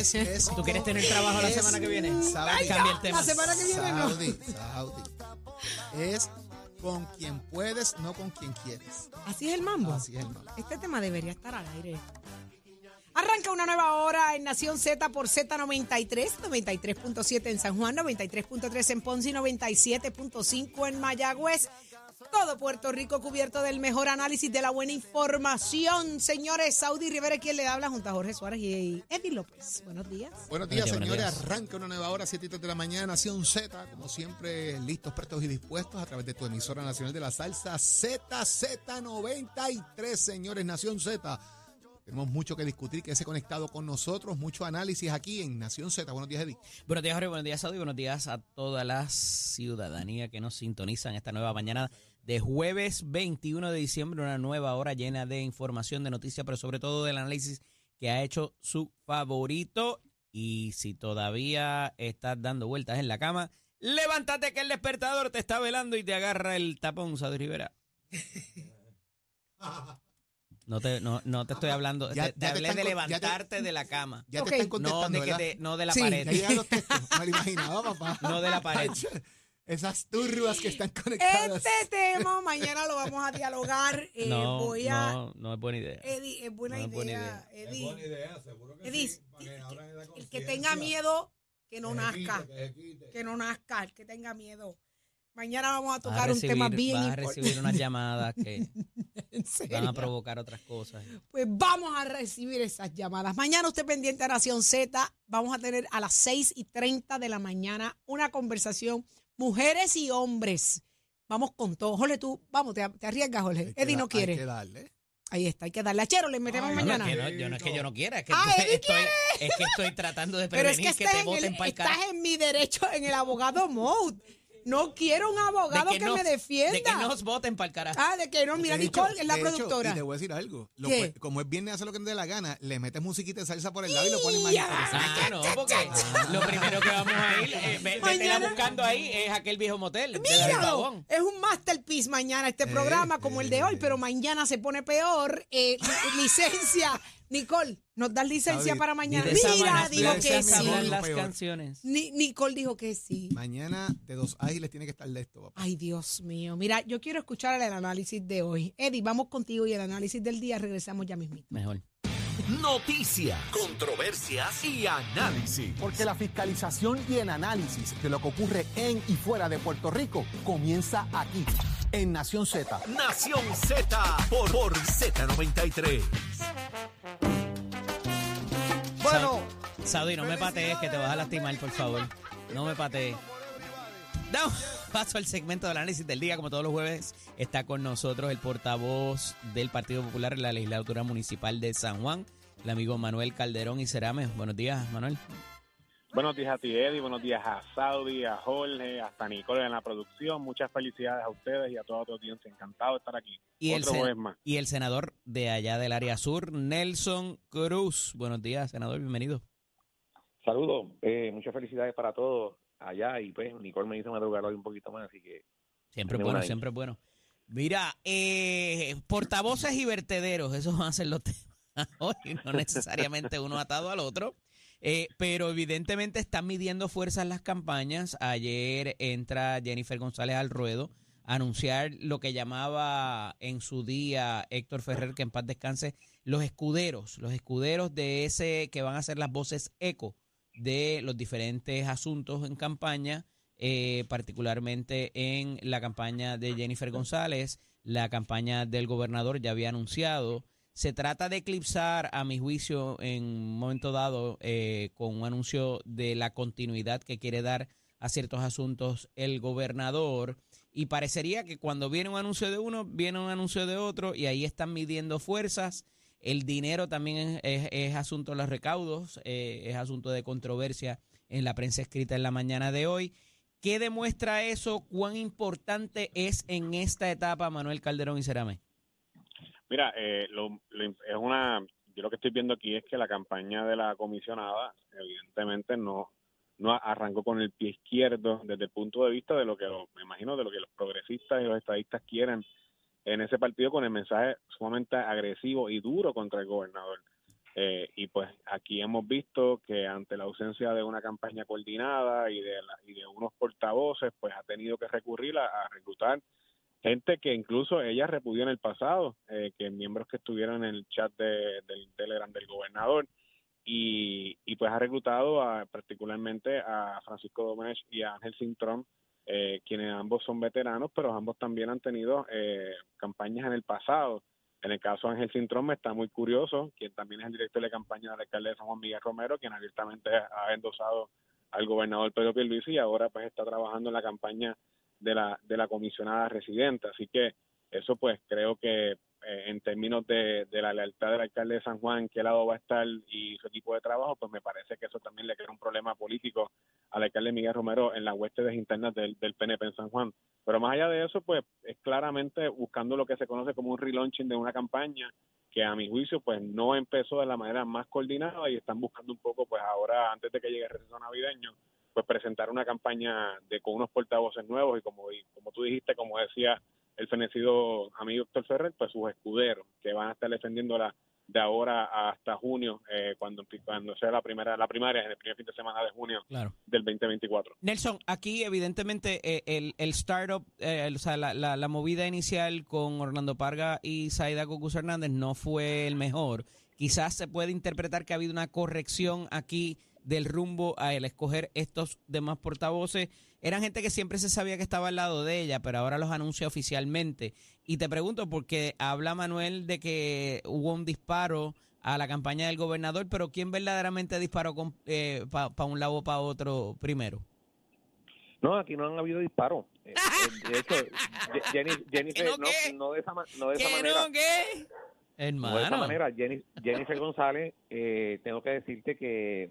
Es, es ¿Tú quieres tener trabajo la semana que viene? Saudi. Cambia el tema. La semana que viene no. Saudi, Saudi. Es con quien puedes, no con quien quieres. Así es el mambo. Así es, hermano. Este tema debería estar al aire. Arranca una nueva hora en Nación Z por Z93, 93.7 en San Juan, 93.3 en Ponce y 97.5 en Mayagüez. Todo Puerto Rico cubierto del mejor análisis de la buena información. Señores, Saudi Rivera, quien le habla junto a Jorge Suárez y Eddie López. Buenos días. Buenos días, Buenos señores. días. Arranca una nueva hora, 7 y 3 de la mañana, Nación Z, como siempre, listos, prestos y dispuestos a través de tu emisora nacional de la salsa ZZ93, señores, Nación Z. Tenemos mucho que discutir, que se conectado con nosotros, mucho análisis aquí en Nación Z. Buenos días, Eddie. Buenos días, Jorge. Buenos días, Saudi. Buenos días a toda la ciudadanía que nos sintoniza en esta nueva mañana de jueves 21 de diciembre. Una nueva hora llena de información, de noticias, pero sobre todo del análisis que ha hecho su favorito. Y si todavía estás dando vueltas en la cama, levántate que el despertador te está velando y te agarra el tapón, Saudi Rivera. No te, no, no te estoy hablando, Ya- te, te ya te hablé están de te- levantarte de la cama. Ya Ok. te están No de, no de la Sí. pared. Ya llegan los textos. Me lo imaginaba, papá. No de la pared. Esas turbas que están conectadas. Este tema mañana lo vamos a dialogar. Eh, no, voy a. no, no es buena idea. Eddie, es buena No es idea. buena idea. Eddie, buena idea, seguro que Eddie, sí, que el que tenga miedo, que no Que nazca. quite, que se quite. Que no nazca, el que tenga miedo. Mañana vamos a a tocar un tema bien vas a importante. recibir unas llamadas que ¿En van a provocar otras cosas. Pues vamos a recibir esas llamadas. Mañana usted pendiente a Nación Z. Vamos a tener a las 6 y 30 de la mañana una conversación, mujeres y hombres. Vamos con todo. Jorge, tú, vamos, te, te arriesgas, Jorge. Hay Eddie da- no Hay quiere. que darle. Ahí está, hay que darle a Chero, le metemos Ay, No, no, mañana. es, que no, yo no es que yo no quiera, es que, Ah, estoy, Eddie estoy- es que estoy tratando de Pero es prevenir que, te voten para el estás en mi derecho, en el abogado mode. No quiero un abogado que, nos- me defienda. De que nos voten para el carajo. Ah, de que no, mira, hecho- Nicole es la de hecho, productora. y te voy a decir algo. Lo ¿Qué? pues, como es viernes, hace lo que te dé la gana, le metes musiquita de salsa por el lado y lo pones más interesante. Ah, no, porque lo primero que vamos a ir, eh, me, estén buscando ahí es aquel viejo motel Míralo, es un masterpiece mañana este Eh, programa como el de hoy, eh. pero mañana se pone peor. Eh, li- licencia, Nicole, ¿nos das licencia David, para mañana? Mira, manera dijo que sí. las canciones. Ni- Nicole dijo que sí. Mañana de dos ágiles tiene que estar de esto, papá. Ay, Dios mío. Mira, yo quiero escuchar el análisis de hoy. Eddie, vamos contigo y el análisis del día. Regresamos ya mismito. Mejor. Noticias, controversias y análisis. Porque la fiscalización y el análisis de lo que ocurre en y fuera de Puerto Rico comienza aquí, en Nación Z. Nación Z por, por Z93. Saudi, no me patees que te vas a lastimar, por favor. No me patees. Damos paso al segmento del análisis del día. Como todos los jueves, está con nosotros el portavoz del Partido Popular en la legislatura municipal de San Juan, el amigo Manuel Calderón y Cerame. Buenos días, Manuel. Buenos días a ti, Eddie. Buenos días a Saudi, a Jorge, hasta Nicole en la producción. Muchas felicidades a ustedes y a toda tu audiencia. Encantado de estar aquí. Otro más. y el senador de allá del área sur, Nelson Cruz. Buenos días, senador, bienvenido. Saludos, eh, muchas felicidades para todos allá y pues Nicole me hizo madrugar hoy un poquito más, así que Siempre es bueno, siempre es bueno. Mira, eh, portavoces y vertederos, esos van a ser los temas hoy, no necesariamente uno atado al otro. Eh, pero evidentemente están midiendo fuerzas las campañas. Ayer entra Jennifer González al ruedo a anunciar lo que llamaba en su día Héctor Ferrer, que en paz descanse, los escuderos, los escuderos de ese que van a ser las voces eco de los diferentes asuntos en campaña, eh, particularmente en la campaña de Jennifer González, la campaña del gobernador ya había anunciado. Se trata de eclipsar, a mi juicio, en un momento dado, eh, con un anuncio de la continuidad que quiere dar a ciertos asuntos el gobernador. Y parecería que cuando viene un anuncio de uno, viene un anuncio de otro, y ahí están midiendo fuerzas. El dinero también es, asunto de los recaudos, eh, es asunto de controversia en la prensa escrita en la mañana de hoy. ¿Qué demuestra eso? ¿Cuán importante es en esta etapa Manuel Calderón y Cerame? Mira, eh, lo, es una. Yo lo que estoy viendo aquí es que la campaña de la comisionada, evidentemente, no no arrancó con el pie izquierdo desde el punto de vista de lo que me imagino de lo que los progresistas y los estadistas quieren en ese partido con el mensaje sumamente agresivo y duro contra el gobernador. Eh, y pues aquí hemos visto que ante la ausencia de una campaña coordinada y de, la- y de unos portavoces, pues ha tenido que recurrir a, reclutar gente que incluso ella repudió en el pasado, eh, que miembros que estuvieron en el chat de- del Telegram del gobernador, y, y pues ha reclutado a, particularmente a Francisco Domech y a Ángel Cintrón, eh, quienes ambos son veteranos, pero ambos también han tenido eh, campañas en el pasado. En el caso de Ángel Cintrón está muy curioso, quien también es el director de campaña del alcalde de San Juan Miguel Romero, quien abiertamente ha endosado al gobernador Pedro Pierluisi y ahora pues está trabajando en la campaña de la, de la comisionada residente. Así que eso pues creo que eh, en términos de, de la lealtad del alcalde de San Juan, qué lado va a estar y su equipo de trabajo, pues me parece que eso también le crea un problema político al alcalde Miguel Romero en las huestes internas del, del PNP en San Juan. Pero más allá de eso, pues es claramente buscando lo que se conoce como un relaunching de una campaña que a mi juicio pues no empezó de la manera más coordinada y están buscando un poco pues ahora antes de que llegue el receso navideño pues presentar una campaña de con unos portavoces nuevos y como y como tú dijiste como decía el fenecido amigo Héctor Ferrer pues sus escuderos que van a estar defendiéndola de ahora hasta junio eh, cuando cuando sea la primera la primaria en el primer fin de semana de junio Claro. del 2024 Nelson, aquí evidentemente eh, el, el startup, eh, el- o sea, la, la- la movida inicial con Orlando Parga y Saida Cocus Hernández no fue el mejor. Quizás se puede interpretar que ha habido una corrección aquí del rumbo al escoger estos demás portavoces. Eran gente que siempre se sabía que estaba al lado de ella, pero ahora los anuncia oficialmente. Y te pregunto, porque habla Manuel de que hubo un disparo a la campaña del gobernador, pero ¿quién verdaderamente disparó para un lado o para otro primero? No, aquí no han habido disparos. Eh, eh, de hecho, Jennifer, ¿Que no no, de esa, no de esa ¿Qué manera. no, qué? No de esa manera, Jenny- Jennifer González, eh, tengo que decirte que,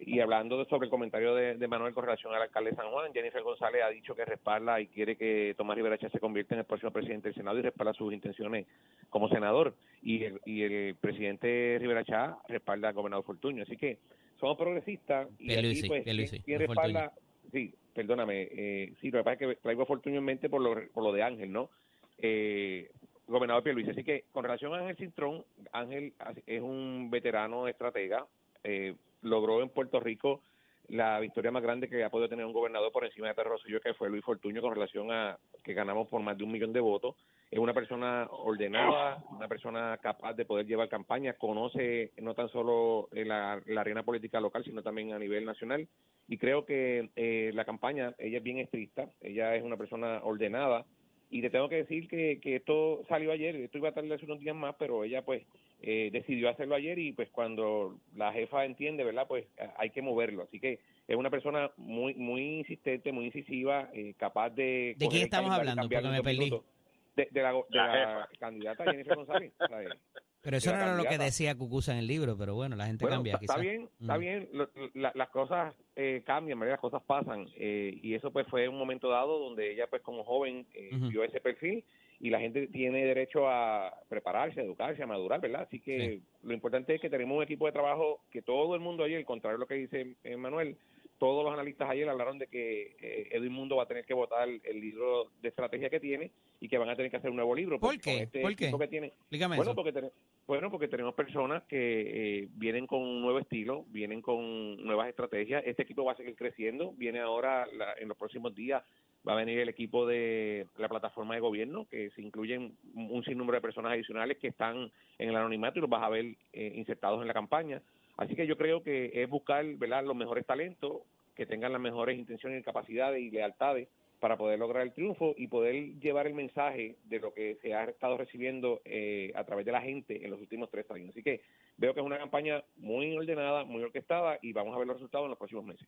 y hablando de- sobre el comentario de, de Manuel con relación al alcalde de San Juan, Jennifer González ha dicho que respalda y quiere que Tomás Rivera Chá se convierta en el próximo presidente del Senado y respalda sus intenciones como senador. Y el, y el presidente Rivera Chá respalda al gobernador Fortuño. Así que somos progresistas y Pierluisi, aquí, pues, Pierluisi, ¿quién, quién Fortuño. respalda? Sí, perdóname. Eh, sí, lo que pasa es que traigo a Fortuño en mente por lo, por lo de Ángel, ¿no? Eh, gobernador Pierluisi. Así que con relación a Ángel Cintrón, Ángel es un veterano estratega, eh, logró en Puerto Rico la victoria más grande que ha podido tener un gobernador por encima de Pedro Rosselló, que fue Luis Fortuño, con relación a que ganamos por más de un millón de votos. Es una persona ordenada, una persona capaz de poder llevar campaña, conoce no tan solo eh, la, arena política local, sino también a nivel nacional. Y creo que eh, la campaña, ella es bien estricta, ella es una persona ordenada, y te tengo que decir que, que esto salió ayer, esto iba a tardar unos días más, pero ella pues eh, decidió hacerlo ayer y pues cuando la jefa entiende, ¿verdad? Pues hay que moverlo. Así que es una persona muy muy insistente, muy incisiva, eh, capaz de... ¿De quién estamos hablando? Porque me perdí. De, de la, de La la candidata Jennifer González. ¿sabes? Pero eso no era lo que decía Cucusa en el libro, pero bueno, la gente Bueno, cambia. está, está quizás. bien, está Mm. bien, lo- la- las cosas eh, cambian, ¿verdad? las cosas pasan eh, y eso pues fue un momento dado donde ella pues como joven eh, vio ese perfil y la gente tiene derecho a prepararse, a educarse, a madurar, ¿verdad? Así que lo importante es que tenemos un equipo de trabajo que todo el mundo ayer, contrario a lo que dice Manuel, todos los analistas ayer hablaron de que eh, Edwin Mundo va a tener que votar el libro de estrategia que tiene y que van a tener que hacer un nuevo libro. ¿Por qué? este ¿Por qué? que tiene, bueno, eso. porque tenemos, bueno, porque tenemos personas que eh, vienen con un nuevo estilo, vienen con nuevas estrategias. Este equipo va a seguir creciendo. Viene ahora, la- en los próximos días, va a venir el equipo de la plataforma de gobierno, que se incluyen un sinnúmero de personas adicionales que están en el anonimato y los vas a ver eh, insertados en la campaña. Así que yo creo que es buscar ¿verdad? los mejores talentos, que tengan las mejores intenciones y capacidades y lealtades para poder lograr el triunfo y poder llevar el mensaje de lo que se ha estado recibiendo eh, a través de la gente en los últimos tres años. Así que veo que es una campaña muy ordenada, muy orquestada y vamos a ver los resultados en los próximos meses.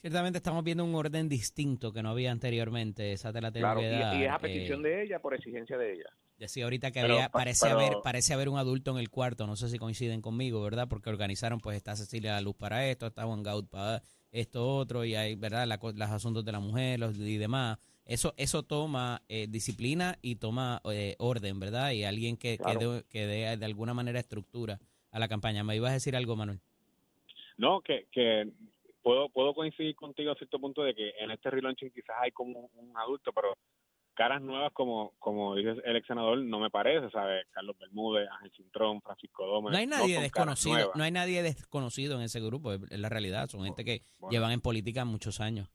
Ciertamente estamos viendo un orden distinto que no había anteriormente. Esa te la tengo Claro, que y, dar. y es a eh, petición de ella por exigencia de ella. Decía ahorita que Pero- había, parece pero- haber, parece haber un adulto en el cuarto, no sé si coinciden conmigo, ¿verdad? Porque organizaron, pues está Cecilia La Luz para esto, está Juan Gaud para esto otro, y hay, ¿verdad? La co- los asuntos de la mujer los, y demás. Eso, eso toma eh, disciplina y toma eh, orden, ¿verdad? Y alguien que, Claro. que, dé, que dé de alguna manera estructura a la campaña. ¿Me ibas a decir algo, Manuel? No, que, que puedo puedo coincidir contigo a cierto punto de que en este relaunching quizás hay como un, un adulto, pero caras nuevas como como dice el ex senador no me parece, ¿sabes? Carlos Bermúdez, Ángel Cintrón, Francisco Gómez. No hay nadie desconocido, no hay nadie desconocido en ese grupo, es es la realidad, son gente que Bueno. llevan en política muchos años.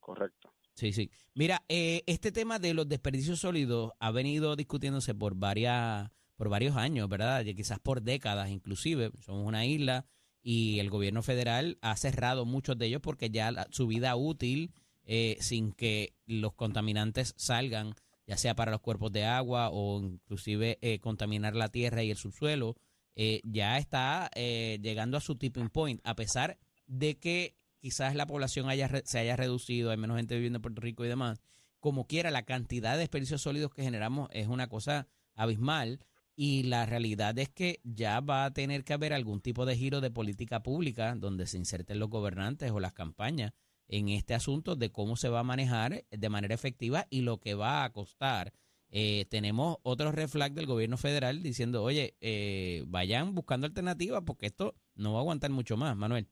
Correcto. Sí, sí. Mira, eh, este tema de los desperdicios sólidos ha venido discutiéndose por varias, por varios años, ¿verdad? Y quizás por décadas, inclusive. Somos una isla y el gobierno federal ha cerrado muchos de ellos porque ya la- su vida útil, eh, sin que los contaminantes salgan, ya sea para los cuerpos de agua o inclusive eh, contaminar la tierra y el subsuelo, eh, ya está eh, llegando a su tipping point, a pesar de que quizás la población haya se haya reducido, hay menos gente viviendo en Puerto Rico y demás, como quiera, la cantidad de desperdicios sólidos que generamos es una cosa abismal y la realidad es que ya va a tener que haber algún tipo de giro de política pública donde se inserten los gobernantes o las campañas en este asunto de cómo se va a manejar de manera efectiva y lo que va a costar. Eh, tenemos otro reflag del gobierno federal diciendo, oye, eh, vayan buscando alternativas porque esto no va a aguantar mucho más, Manuel.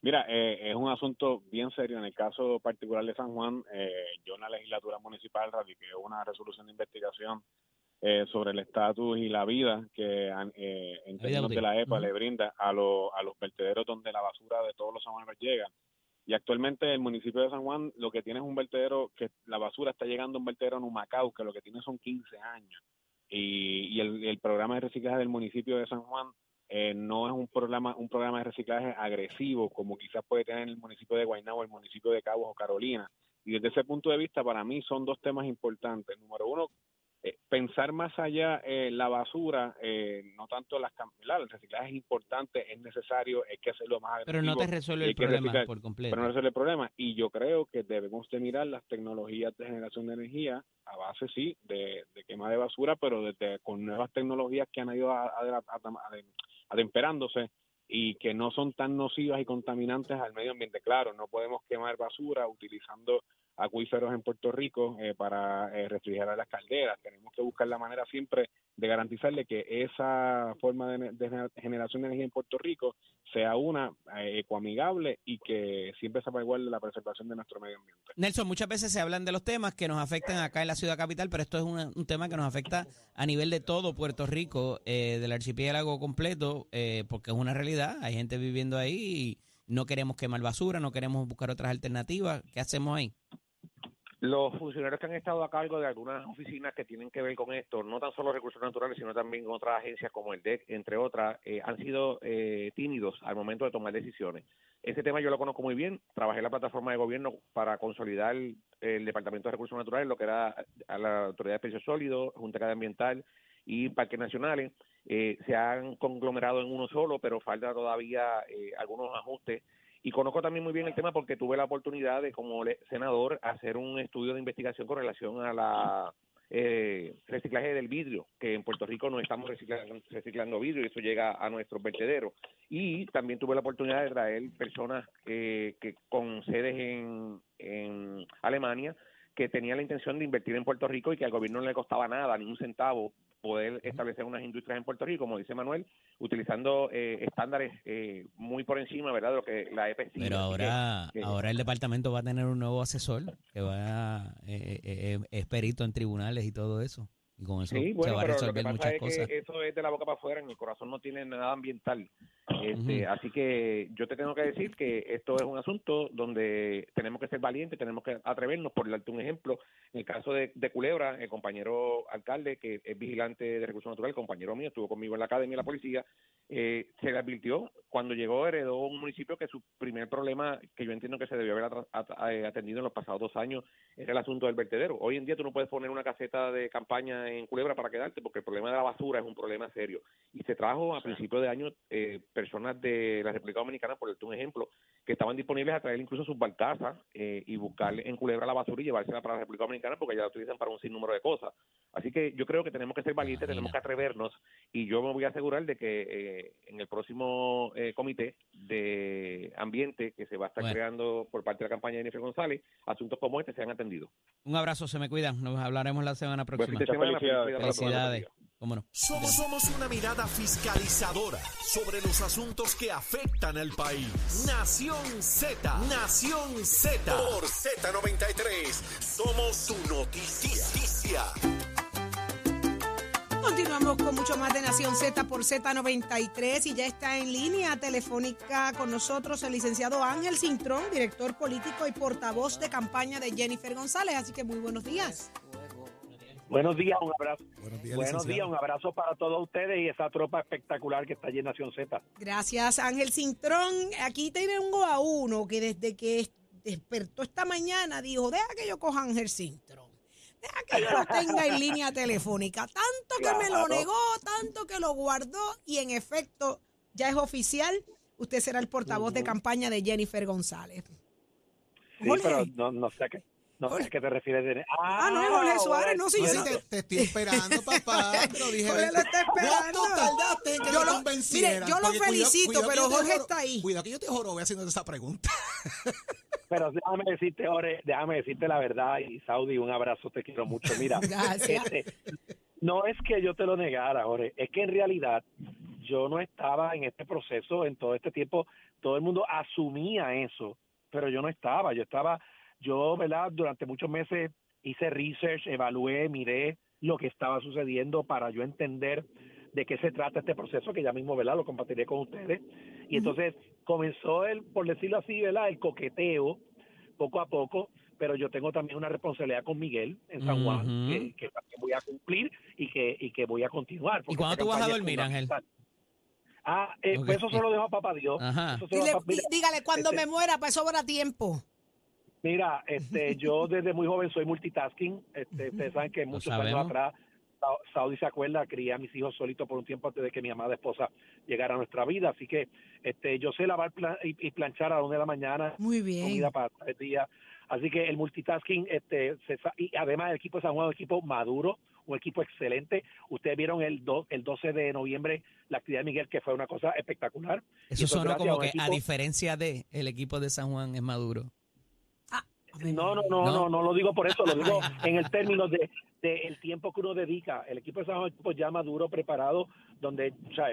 Mira, eh, es un asunto bien serio. En el caso particular de San Juan, eh, yo en la legislatura municipal radiqué una resolución de investigación eh, sobre el estatus y la vida que eh, en términos de la EPA le brinda a, los a los vertederos donde la basura de todos los sanjuaneros llega. Y actualmente el municipio de San Juan lo que tiene es un vertedero que la basura está llegando a un vertedero en Humacao, que lo que tiene son 15 años. Y, y el, el programa de reciclaje del municipio de San Juan eh, no es un programa un programa de reciclaje agresivo como quizás puede tener el municipio de Guaynabo, el municipio de Cabos o Carolina. Y desde ese punto de vista, para mí son dos temas importantes. Número uno, eh, pensar más allá eh, la basura, eh, no tanto las claro, el reciclaje es importante, es necesario, hay que hacerlo más Pero no te resuelve el problema reciclar, por completo. pero no resuelve el problema. Y yo creo que debemos de mirar las tecnologías de generación de energía a base, sí, de, de quema de basura, pero desde, con nuevas tecnologías que han ido a- a- a- a- atemperándose y que no son tan nocivas y contaminantes al medio ambiente. Claro, no podemos quemar basura utilizando acuíferos en Puerto Rico eh, para eh, refrigerar las calderas. Tenemos que buscar la manera siempre de garantizarle que esa forma de, de generación de energía en Puerto Rico sea una eh, ecoamigable y que siempre se igual la preservación de nuestro medio ambiente. Nelson, muchas veces se hablan de los temas que nos afectan acá en la ciudad capital, pero esto es una- un tema que nos afecta a nivel de todo Puerto Rico, eh, del archipiélago completo, eh, porque es una realidad. Hay gente viviendo ahí y no queremos quemar basura, no queremos buscar otras alternativas. ¿Qué hacemos ahí? Los funcionarios que han estado a cargo de algunas oficinas que tienen que ver con esto, no tan solo recursos naturales, sino también otras agencias como el DEC, entre otras, eh, han sido eh, tímidos al momento de tomar decisiones. Ese tema yo lo conozco muy bien. Trabajé en la plataforma de gobierno para consolidar el, Departamento de Recursos Naturales, lo que era a la Autoridad de Precios Sólidos, Junta Cadena Ambiental y Parques Nacionales. Eh, se han conglomerado en uno solo, pero falta todavía eh, algunos ajustes y conozco también muy bien el tema porque tuve la oportunidad de, como senador, hacer un estudio de investigación con relación a la eh, reciclaje del vidrio, que en Puerto Rico no estamos reciclando, reciclando vidrio y eso llega a nuestros vertederos. Y también tuve la oportunidad de traer personas eh, que con sedes en, en Alemania que tenían la intención de invertir en Puerto Rico y que al gobierno no le costaba nada, ni un centavo, poder establecer unas industrias en Puerto Rico, como dice Manuel, utilizando eh, estándares eh, muy por encima, ¿verdad?, de lo que la exige. Pero ahora, que- ahora el departamento va a tener un nuevo asesor que va eh, eh, eh, es perito en tribunales y todo eso. Y con eso Sí, bueno, se va a pero lo que resolver pasa muchas es cosas. que eso es de la boca para afuera, en el corazón no tiene nada ambiental. Este. Así que yo te tengo que decir que esto es un asunto donde tenemos que ser valientes, tenemos que atrevernos, por darte un ejemplo, en el caso de, de Culebra, el compañero alcalde, que es vigilante de recursos naturales, compañero mío, estuvo conmigo en la academia de la policía, eh, se le advirtió, cuando llegó heredó un municipio que su primer problema, que yo entiendo que se debió haber eh, atendido en los pasados dos años, era el asunto del vertedero. Hoy en día tú no puedes poner una caseta de campaña en Culebra para quedarte, porque el problema de la basura es un problema serio. Y se trajo a principios de año eh, personas de la República Dominicana, por un ejemplo, que estaban disponibles a traer incluso sus barcazas eh, y buscar en Culebra la basura y llevársela para la República Dominicana, porque ya la utilizan para un sinnúmero de cosas. Así que yo creo que tenemos que ser valientes, tenemos que atrevernos, y yo me voy a asegurar de que eh, en el próximo eh, comité de ambiente que se va a estar Bueno. creando por parte de la campaña de Jennifer González, asuntos como este sean atendidos. Un abrazo, se me cuidan. Nos hablaremos la semana próxima. de semana, Felicidades. felicidades para todos. Felicidades. Cómo no. Somos, somos una mirada fiscalizadora sobre los asuntos que afectan al país. Nación Z, Nación Z. Por Z93, somos su noticia. Continuamos con mucho más de Nación Z por Z93 y ya está en línea telefónica con nosotros el licenciado Ángel Cintrón, director político y portavoz de campaña de Jennifer González. Así que muy buenos días. Buenos días, un abrazo. Buenos días, Buenos licenciado. días, un abrazo para todos ustedes y esa tropa espectacular que está allí en Nación Z. Gracias, Ángel Cintrón. Aquí tengo a uno que desde que despertó esta mañana dijo, deja que yo coja a Ángel Cintrón. Deja que yo lo tenga en línea telefónica. Tanto que me lo negó, tanto que lo guardó y en efecto ya es oficial. Usted será el portavoz de campaña de Jennifer González. Sí, Jorge. pero no, no sé qué, no sé a qué te refieres. De... Ah, no es Jorge Suárez, no, sí, yo te, te estoy esperando, papá. Te lo dije. Jorge lo está esperando. ¿Cuánto tardaste en que Yo lo- mire, yo lo cuidado- felicito, cuidado pero Jorge joro- está ahí. Cuidado que yo te jorobe haciendo esa pregunta. Pero déjame decirte, Jorge, déjame decirte la verdad y Saudi, un abrazo, te quiero mucho. Mira, Gracias. este, no es que yo te lo negara, Jorge, es que en realidad yo no estaba en este proceso en todo este tiempo. Todo el mundo asumía eso, pero yo no estaba. Yo estaba, yo, ¿verdad? Durante muchos meses hice research, evalué, miré lo que estaba sucediendo para yo entender de qué se trata este proceso, que ya mismo, ¿verdad? Lo compartiré con ustedes. Y entonces comenzó el, por decirlo así, ¿verdad? El coqueteo poco a poco, pero yo tengo también una responsabilidad con Miguel en San Juan, que, que también voy a cumplir y que, y que voy a continuar. porque cuándo tú vas a dormir, Ángel? Ah, eh, Ok. pues eso solo dejo a papá Dios. Ajá. Eso se lo Dile- dejo a- mira, dí- dígale, cuando este- me muera, pues sobra tiempo. Mira, este, yo desde muy joven soy multitasking. Este, ustedes saben que muchos años atrás, Sa- Saudi se acuerda, crié a mis hijos solitos por un tiempo antes de que mi amada esposa llegara a nuestra vida. Así que este, yo sé lavar y, planchar a la una de la mañana, Muy bien. comida para tres días. Así que el multitasking, este, se y además el equipo de San Juan es un equipo maduro, un equipo excelente. Ustedes vieron el, do- el 12 de noviembre la actividad de Miguel, que fue una cosa espectacular. Eso es sonó como que a equipo- diferencia de el equipo de San Juan es maduro. No, no, no, No. no, no, lo digo por eso, lo digo en el término de, de el tiempo que uno dedica. El equipo de San Juan es un equipo ya maduro, preparado, donde o sea,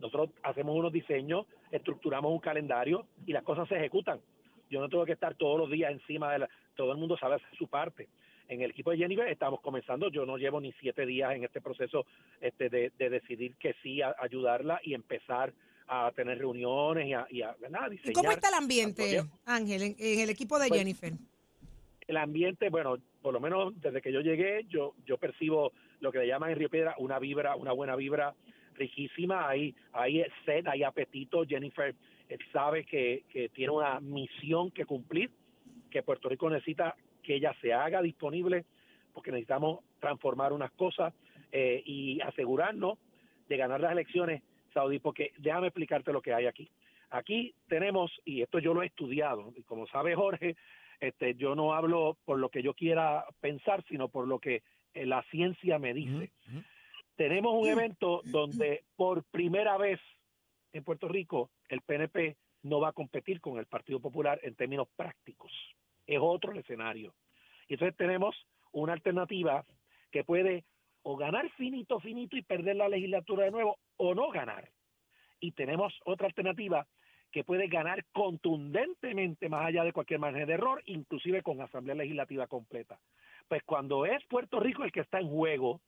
nosotros hacemos unos diseños, estructuramos un calendario y las cosas se ejecutan. Yo no tengo que estar todos los días encima de la... Todo el mundo sabe hacer su parte. En el equipo de Jennifer estamos comenzando, yo no llevo ni siete días en este proceso este, de, de decidir que sí, a, ayudarla y empezar a tener reuniones y a, y a, ¿verdad? ¿Y diseñar. cómo está el ambiente. Ángel, en, en el equipo de Pues, Jennifer? El ambiente, bueno, por lo menos desde que yo llegué, yo yo percibo lo que le llaman en Río Piedra una vibra, una buena vibra riquísima. Hay, hay sed, hay apetito. Jennifer eh, sabe que, que tiene una misión que cumplir, que Puerto Rico necesita que ella se haga disponible, porque necesitamos transformar unas cosas eh, y asegurarnos de ganar las elecciones, Saudí, porque déjame explicarte lo que hay aquí. Aquí tenemos, y esto yo lo he estudiado, y como sabe Jorge, este, yo no hablo por lo que yo quiera pensar, sino por lo que eh, la ciencia me dice. Tenemos un evento donde por primera vez en Puerto Rico el PNP no va a competir con el Partido Popular en términos prácticos. Es otro el escenario. Y entonces tenemos una alternativa que puede o ganar finito, finito y perder la legislatura de nuevo, o no ganar. Y tenemos otra alternativa que puede ganar contundentemente más allá de cualquier margen de error, inclusive con asamblea legislativa completa. Pues cuando es Puerto Rico el que está en juego,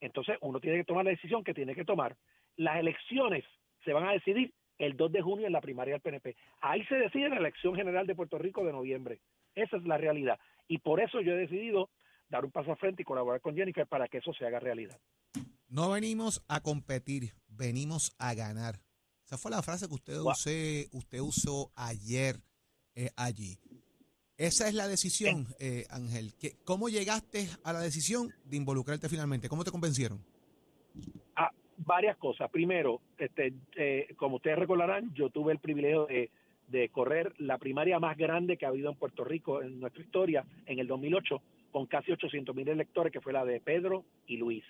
entonces uno tiene que tomar la decisión que tiene que tomar. Las elecciones se van a decidir el 2 de junio en la primaria del PNP. Ahí se decide la elección general de Puerto Rico de noviembre. Esa es la realidad. Y por eso yo he decidido dar un paso al frente y colaborar con Jennifer para que eso se haga realidad. No venimos a competir, venimos a ganar. Esa fue la frase que usted, usé, usted usó ayer eh, allí. Esa es la decisión, eh, Ángel. ¿Qué- ¿Cómo llegaste a la decisión de involucrarte finalmente? ¿Cómo te convencieron? Ah, varias cosas. Primero, este, eh, como ustedes recordarán, yo tuve el privilegio de, de correr la primaria más grande que ha habido en Puerto Rico en nuestra historia en el 2008, con casi 800 mil electores, que fue la de Pedro y Luis.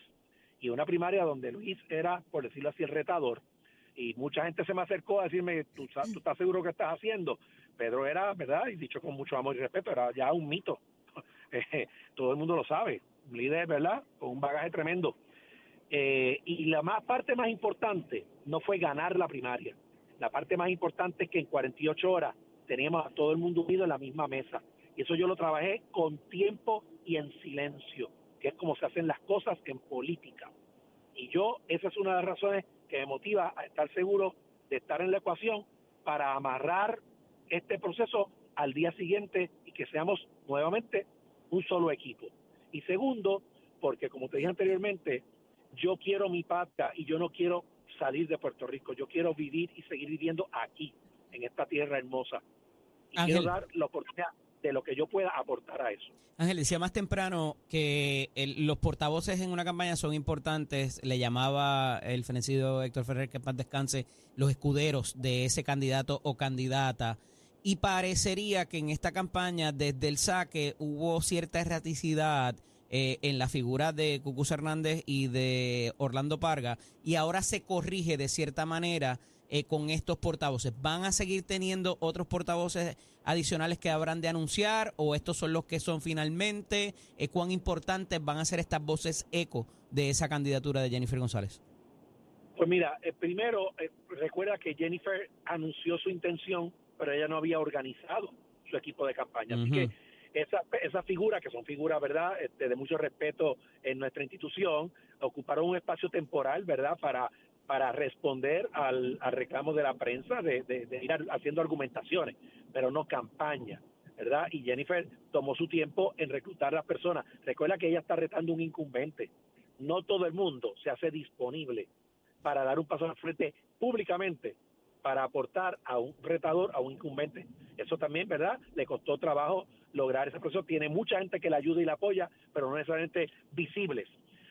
Y una primaria donde Luis era, por decirlo así, el retador. Y mucha gente se me acercó a decirme, ¿tú, estás seguro que estás haciendo? Pedro era, ¿verdad? Y dicho con mucho amor y respeto, era ya un mito. Eh, Todo el mundo lo sabe. Un líder, ¿verdad? Con un bagaje tremendo. Eh, y la más parte más importante no fue ganar la primaria. La parte más importante es que en 48 horas teníamos a todo el mundo unido en la misma mesa. Y eso yo lo trabajé con tiempo y en silencio, que es como se hacen las cosas en política. Y yo, esa es una de las razones que me motiva a estar seguro de estar en la ecuación para amarrar este proceso al día siguiente y que seamos nuevamente un solo equipo. Y segundo, porque como te dije anteriormente, yo quiero mi patria y yo no quiero salir de Puerto Rico, yo quiero vivir y seguir viviendo aquí, en esta tierra hermosa. Y Ángel. quiero dar la oportunidad de lo que yo pueda aportar a eso. Ángel, decía más temprano que los portavoces en una campaña son importantes. Le llamaba el fenecido Héctor Ferrer, que en paz descanse, los escuderos de ese candidato o candidata. Y parecería que en esta campaña, desde el saque, hubo cierta erraticidad eh, en la figura de Cucuz Hernández y de Orlando Parga. Y ahora se corrige de cierta manera eh, con estos portavoces. ¿Van a seguir teniendo otros portavoces adicionales que habrán de anunciar o estos son los que son finalmente? Eh, ¿Cuán importantes van a ser estas voces eco de esa candidatura de Jennifer González? Pues mira, eh, primero, eh, recuerda que Jennifer anunció su intención, pero ella no había organizado su equipo de campaña. Así que esa, esa figura, que son figuras, ¿verdad?, este, de mucho respeto en nuestra institución, ocuparon un espacio temporal, ¿verdad?, para para responder al, al reclamo de la prensa de, ir haciendo argumentaciones, pero no campaña, ¿verdad? Y Jennifer tomó su tiempo en reclutar a las personas. Recuerda que ella está retando un incumbente. No todo el mundo se hace disponible para dar un paso al frente públicamente para aportar a un retador, a un incumbente. Eso también, ¿verdad? Le costó trabajo lograr ese proceso. Tiene mucha gente que le ayuda y la apoya, pero no necesariamente visibles.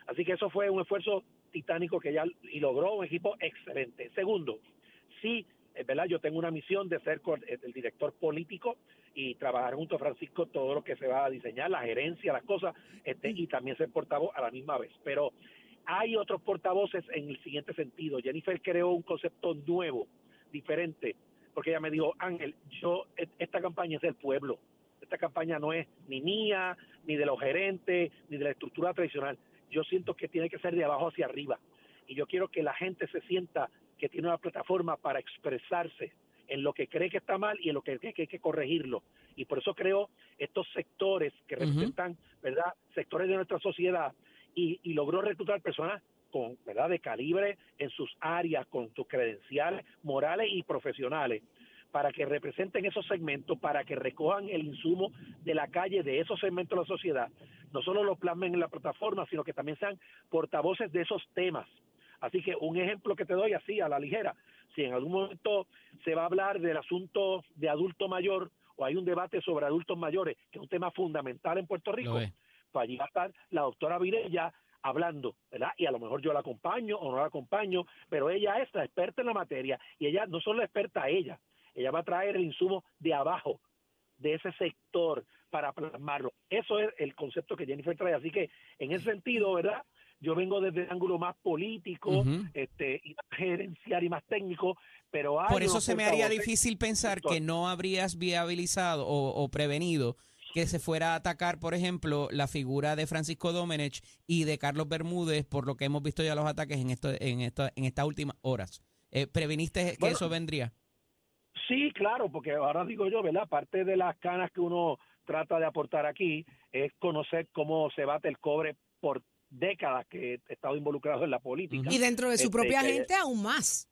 Así que eso fue un esfuerzo titánico que ella y logró un equipo excelente. Segundo, sí, es verdad, yo tengo una misión de ser co- el director político y trabajar junto a Francisco todo lo que se va a diseñar, la gerencia, las cosas, este, y también ser portavoz a la misma vez. Pero hay otros portavoces en el siguiente sentido. Jennifer creó un concepto nuevo, diferente, porque ella me dijo, Ángel, yo, et- esta campaña es del pueblo. Esta campaña no es ni mía, ni de los gerentes, ni de la estructura tradicional. Yo siento que tiene que ser de abajo hacia arriba. Y yo quiero que la gente se sienta que tiene una plataforma para expresarse en lo que cree que está mal y en lo que cree que hay que corregirlo. Y por eso creo estos sectores que representan, ¿verdad?, sectores de nuestra sociedad y, y logró reclutar personas con, ¿verdad?, de calibre en sus áreas, con sus credenciales morales y profesionales, para que representen esos segmentos, para que recojan el insumo de la calle de esos segmentos de la sociedad, no solo lo plasmen en la plataforma, sino que también sean portavoces de esos temas. Así que un ejemplo que te doy así a la ligera, si en algún momento se va a hablar del asunto de adulto mayor o hay un debate sobre adultos mayores, que es un tema fundamental en Puerto Rico, pues allí va a estar la doctora Virella hablando, ¿verdad? Y a lo mejor yo la acompaño o no la acompaño, pero ella es la experta en la materia y ella no solo es experta ella, ella va a traer el insumo de abajo, de ese sector para plasmarlo. Eso es el concepto que Jennifer trae. Así que en ese sentido, ¿verdad? Yo vengo desde el ángulo más político, Ujú. este, y más gerencial y más técnico, pero hay Por eso se me haría difícil pensar que no habrías viabilizado o, o prevenido que se fuera a atacar, por ejemplo, la figura de Francisco Domenech y de Carlos Bermúdez, por lo que hemos visto ya los ataques en esto, en esto, en estas últimas horas. Eh, ¿Preveniste que Bueno, eso vendría? Sí, claro, porque ahora digo yo, ¿verdad? Parte de las canas que uno trata de aportar aquí es conocer cómo se bate el cobre por décadas que he estado involucrado en la política. Y dentro de su Este, propia que- gente aún más.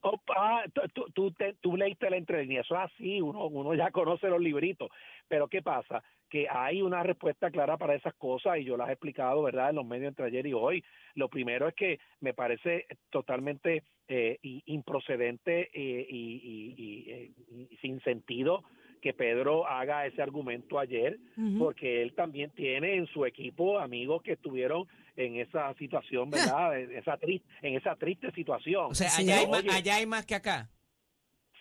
Opa, tú, tú, tú, te- tú leíste la entrelínea, eso es así, uno, uno ya conoce los libritos, pero ¿qué pasa? Que hay una respuesta clara para esas cosas y yo las he explicado, ¿verdad?, en los medios entre ayer y hoy. Lo primero es que me parece totalmente eh, improcedente eh, y, y- y, eh, y sin sentido que Pedro haga ese argumento ayer, porque él también tiene en su equipo amigos que estuvieron en esa situación, ¿verdad?, en esa, triste, en esa triste situación. O sea, Sí. allá hay, más, Oye, allá hay más que acá.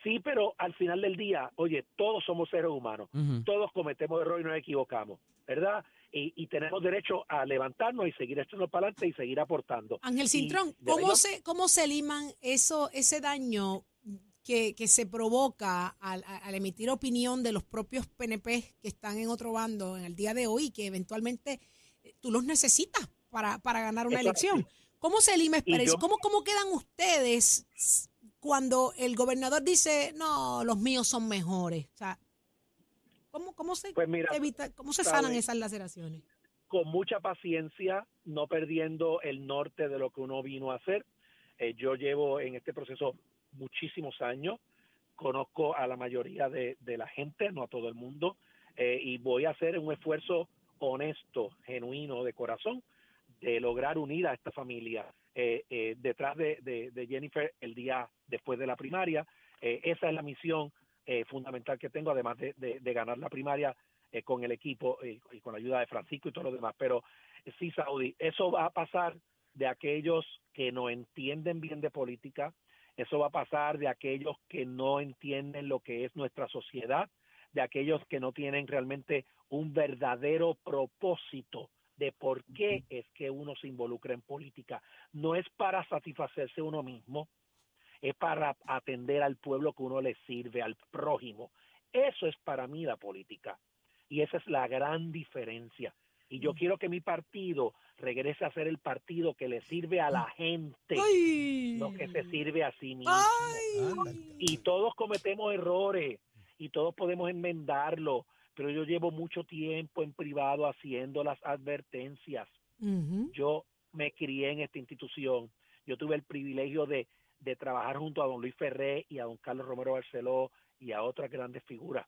Sí, pero al final del día, oye, todos somos seres humanos, todos cometemos errores y nos equivocamos, ¿verdad? Y, y tenemos derecho a levantarnos y seguir echando para adelante y seguir aportando. Ángel Cintrón, ¿cómo se, ¿cómo se liman eso, ese daño que, que se provoca al, al emitir opinión de los propios PNP que están en otro bando en el día de hoy y que eventualmente eh, tú los necesitas para, para ganar una elección? ¿Cómo se Lima ¿Cómo, ¿Cómo quedan ustedes cuando el gobernador dice, no, los míos son mejores? O sea, ¿cómo, cómo se Pues mira, evita, cómo se sanan esas laceraciones? con mucha paciencia, no perdiendo el norte de lo que uno vino a hacer. Eh, yo llevo en este proceso muchísimos años, conozco a la mayoría de, de la gente, no a todo el mundo, eh, y voy a hacer un esfuerzo honesto, genuino, de corazón, de lograr unir a esta familia. Eh, eh, detrás de, de- Jennifer el día después de la primaria, eh, esa es la misión eh, fundamental que tengo, además de, de- ganar la primaria eh, con el equipo eh, y con la ayuda de Francisco y todo lo demás. Pero sí, Saudi, eso va a pasar de aquellos que no entienden bien de política, eso va a pasar de aquellos que no entienden lo que es nuestra sociedad, de aquellos que no tienen realmente un verdadero propósito de por qué es que uno se involucra en política. No es para satisfacerse uno mismo, es para atender al pueblo que uno le sirve, al prójimo. Eso es para mí la política. Y esa es la gran diferencia. Y yo quiero que mi partido regrese a ser el partido que le sirve a la gente, ¡Ay! no que se sirve a sí mismo. ¡Ay! Y todos cometemos errores y todos podemos enmendarlo, pero yo llevo mucho tiempo en privado haciendo las advertencias. Yo me crié en esta institución, yo tuve el privilegio de, de trabajar junto a don Luis Ferré y a don Carlos Romero Barceló y a otras grandes figuras,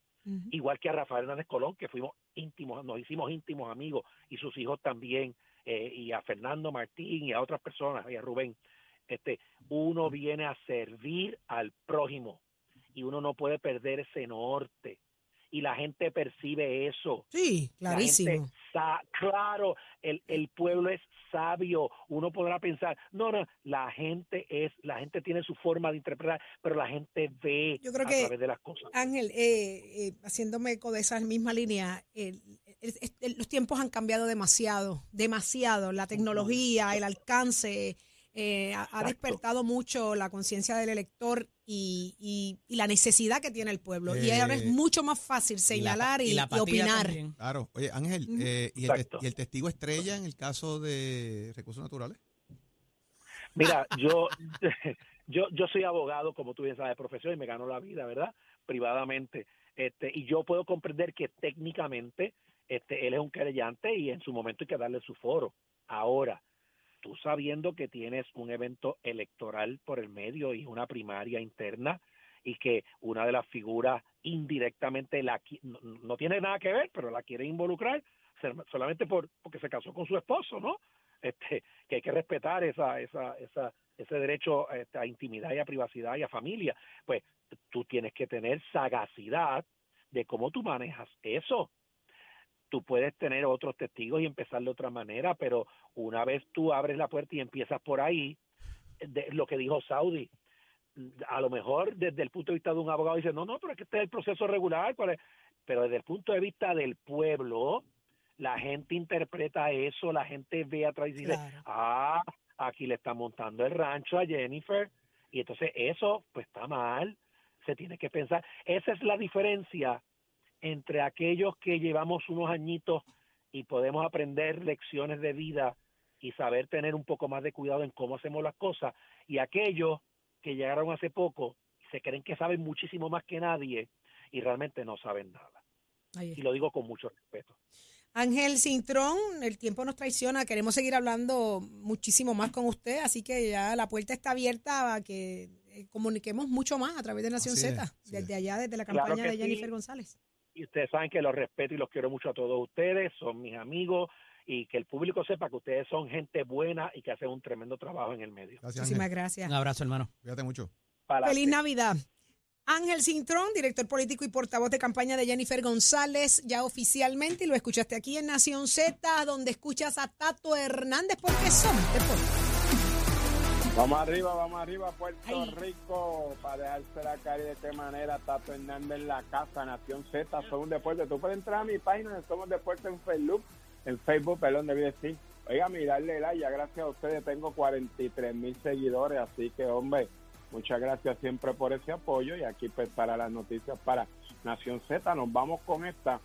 igual que a Rafael Hernández Colón, que fuimos íntimos, nos hicimos íntimos amigos, y sus hijos también, eh, y a Fernando Martín y a otras personas, y a Rubén. Este, uno viene a servir al prójimo y uno no puede perder ese norte. Y la gente percibe eso. Sí, La clarísimo. gente claro, el, el pueblo es sabio. Uno podrá pensar, no, no, la gente es, la gente tiene su forma de interpretar, pero la gente ve Yo creo a que- través de las cosas. Ángel, eh, eh, haciéndome eco de esa misma línea, el- los tiempos han cambiado demasiado, demasiado. La tecnología, el alcance, eh, ha, despertado mucho la conciencia del elector y, y- y la necesidad que tiene el pueblo. y Eh, ahora es mucho más fácil señalar y, la y opinar. también. Claro. Oye, Ángel, eh, ¿y, el, y el testigo estrella en el caso de recursos naturales? Mira, yo, yo, yo soy abogado, como tú bien sabes, de profesión y me gano la vida, ¿verdad? Privadamente. Este, y yo puedo comprender que técnicamente este, él es un querellante y en su momento hay que darle su foro. Ahora, tú sabiendo que tienes un evento electoral por el medio y una primaria interna y que una de las figuras indirectamente la no, no tiene nada que ver, pero la quiere involucrar solamente por porque se casó con su esposo, ¿no? Este, que hay que respetar esa, esa, esa, ese derecho este, a intimidad y a privacidad y a familia. Pues tú tienes que tener sagacidad de cómo tú manejas eso. Tú puedes tener otros testigos y empezar de otra manera, pero una vez tú abres la puerta y empiezas por ahí, de, lo que dijo Saudi, a lo mejor desde el punto de vista de un abogado dice, no, no, pero es que este es el proceso regular, ¿cuál es? pero desde el punto de vista del pueblo, la gente interpreta eso, la gente ve atrás y dice, Claro. ah, aquí le está montando el rancho a Jennifer, y entonces eso pues está mal, se tiene que pensar. Esa es la diferencia entre aquellos que llevamos unos añitos y podemos aprender lecciones de vida y saber tener un poco más de cuidado en cómo hacemos las cosas, y aquellos que llegaron hace poco y se creen que saben muchísimo más que nadie y realmente no saben nada. Y lo digo con mucho respeto. Ángel Cintrón, el tiempo nos traiciona, queremos seguir hablando muchísimo más con usted, así que ya la puerta está abierta a que eh, comuniquemos mucho más a través de Nación Así Z, desde es. allá, desde la campaña de Jennifer sí. González. Y ustedes saben que los respeto y los quiero mucho a todos ustedes, son mis amigos y que el público sepa que ustedes son gente buena y que hacen un tremendo trabajo en el medio. Gracias, Muchísimas Ángel. gracias. Un abrazo, hermano. Cuídate mucho. Feliz Navidad. Ángel Cintrón, director político y portavoz de campaña de Jennifer González, ya oficialmente, y lo escuchaste aquí en Nación Z, donde escuchas a Tato Hernández, porque son deportes. Vamos arriba, vamos arriba, Puerto Ay. Rico, para dejarse la cara y de qué manera Tato Hernández en la casa, Nación Z, Somos Deportes. Tú puedes entrar a mi página de Somos Deportes en Facebook, en Facebook, perdón, debí decir. Oiga, mirarle like, ya gracias a ustedes tengo 43 mil seguidores, así que, hombre, muchas gracias siempre por ese apoyo y aquí pues para las noticias para Nación Z. Nos vamos con esta.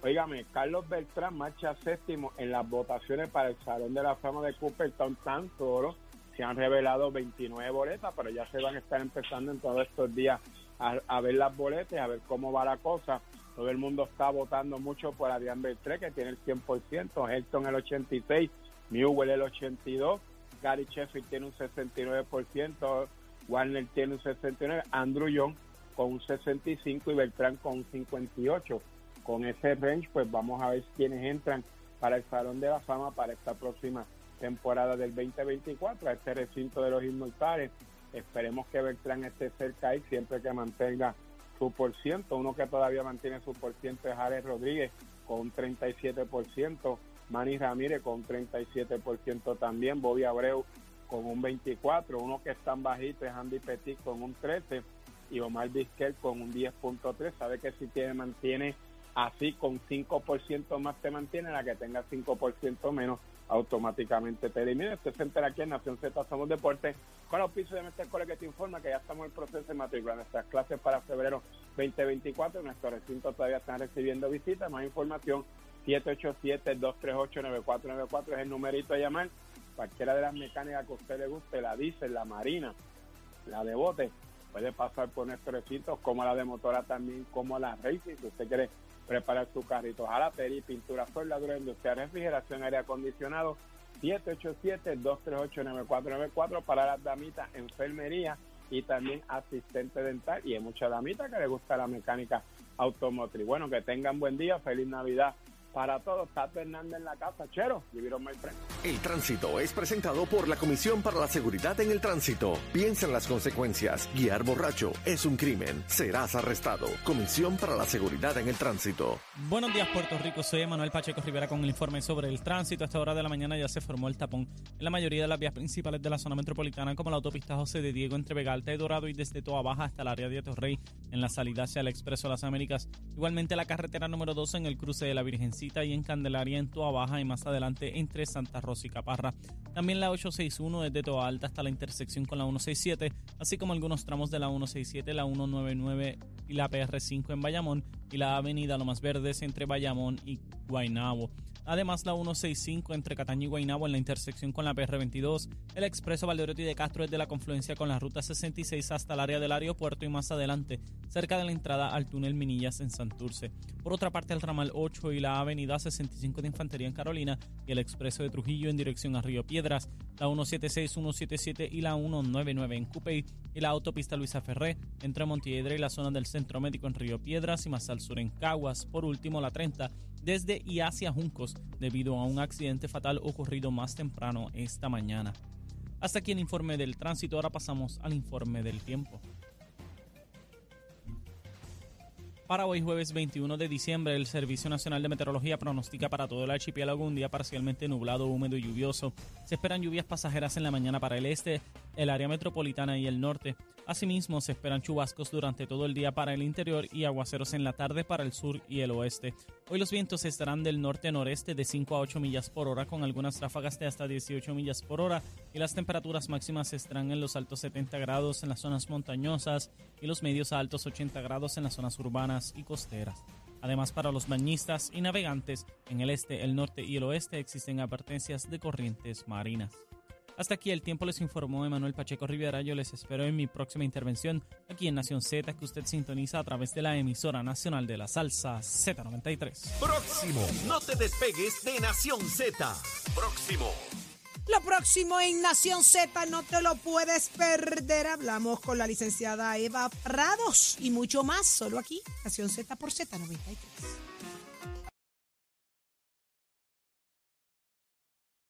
Óigame, Carlos Beltrán marcha séptimo en las votaciones para el Salón de la Fama de Cooperstown tan solo se han revelado 29 boletas, pero ya se van a estar empezando en todos estos días a, ver las boletas, a ver cómo va la cosa. Todo el mundo está votando mucho por Adrián Beltré, que tiene el 100%, Helton el 86%, Newell el 82%, Gary Sheffield tiene un 69%, Warner tiene un 69%, Andrew Young con un 65% y Beltrán con un 58%. Con ese range, pues vamos a ver quiénes entran para el Salón de la Fama para esta próxima temporada del 2024 a este recinto de los inmortales. Esperemos que Beltrán esté cerca ahí siempre que mantenga su por ciento. Uno que todavía mantiene su por ciento es Alex Rodríguez con un 37%, Manny Ramírez con un 37% también, Bobby Abreu con un 24%, uno que es tan bajito es Andy Petit con un 13% y Omar Vizquel con un 10.3%. Sabe que si tiene, mantiene así con 5% más te mantiene, la que tenga 5% menos automáticamente te elimina. Usted se entera aquí en Nación Z Somos Deportes con los pisos de Mestre Cole que te informa que ya estamos en proceso de matrícula. Nuestras clases para febrero 2024, nuestros recintos todavía están recibiendo visitas. Más información 787-238-9494 es el numerito a llamar. Cualquiera de las mecánicas que a usted le guste, la dice, la marina, la de bote, puede pasar por nuestros recintos, como la de motora también, como la racing, si usted quiere preparar su carrito, jalapería, pintura, soldadura industrial, refrigeración, aire acondicionado, 787-238-9494 para las damitas, enfermería y también asistente dental. Y hay muchas damitas que les gusta la mecánica automotriz. Bueno, que tengan buen día, feliz Navidad para todos. Tato Hernández en la casa, chero, vivieron my friend. El tránsito es presentado por la Comisión para la Seguridad en el Tránsito. Piensa en las consecuencias. Guiar borracho es un crimen. Serás arrestado. Comisión para la Seguridad en el Tránsito. Buenos días, Puerto Rico. Soy Manuel Pacheco Rivera con el informe sobre el tránsito. A esta hora de la mañana ya se formó el tapón en la mayoría de las vías principales de la zona metropolitana, como la autopista José de Diego entre Vega Alta y Dorado y desde Toa Baja hasta el área de Torrey en la salida hacia el Expreso de las Américas. Igualmente la carretera número 12 en el cruce de la Virgencita y en Candelaria en Toa Baja y más adelante entre Santa Rosa y Caparra. También la 861 desde Toa Alta hasta la intersección con la 167, así como algunos tramos de la 167, la 199 y la PR5 en Bayamón y la avenida Lomas Verdes entre Bayamón y Guaynabo. Además, la 165 entre Cataño y Guaynabo en la intersección con la PR22, el expreso Valderotti de Castro desde la confluencia con la ruta 66 hasta el área del aeropuerto y más adelante, cerca de la entrada al túnel Minillas en Santurce. Por otra parte, el ramal 8 y la avenida 65 de Infantería en Carolina y el expreso de Trujillo en dirección a Río Piedras, la 176, 177 y la 199 en Cupey y la autopista Luisa Ferré entre Montiedra y la zona del Centro Médico en Río Piedras y más al sur en Caguas. Por último, la 30 desde y hacia Juncos debido a un accidente fatal ocurrido más temprano esta mañana. Hasta aquí el informe del tránsito, ahora pasamos al informe del tiempo. Para hoy jueves 21 de diciembre, el Servicio Nacional de Meteorología pronostica para todo el archipiélago un día parcialmente nublado, húmedo y lluvioso. Se esperan lluvias pasajeras en la mañana para el este, el área metropolitana y el norte. Asimismo, se esperan chubascos durante todo el día para el interior y aguaceros en la tarde para el sur y el oeste. Hoy los vientos estarán del norte-noreste de 5 a 8 millas por hora con algunas ráfagas de hasta 18 millas por hora y las temperaturas máximas estarán en los altos 70 grados en las zonas montañosas y los medios a altos 80 grados en las zonas urbanas y costeras. Además, para los bañistas y navegantes en el este, el norte y el oeste existen advertencias de corrientes marinas. Hasta aquí el tiempo les informó Emanuel Pacheco Rivera. Yo les espero en mi próxima intervención aquí en Nación Z que usted sintoniza a través de la emisora nacional de la salsa Z93. Próximo. No te despegues de Nación Z. Próximo. Lo próximo en Nación Z no te lo puedes perder. Hablamos con la licenciada Eva Prados y mucho más solo aquí, Nación Z por Z93.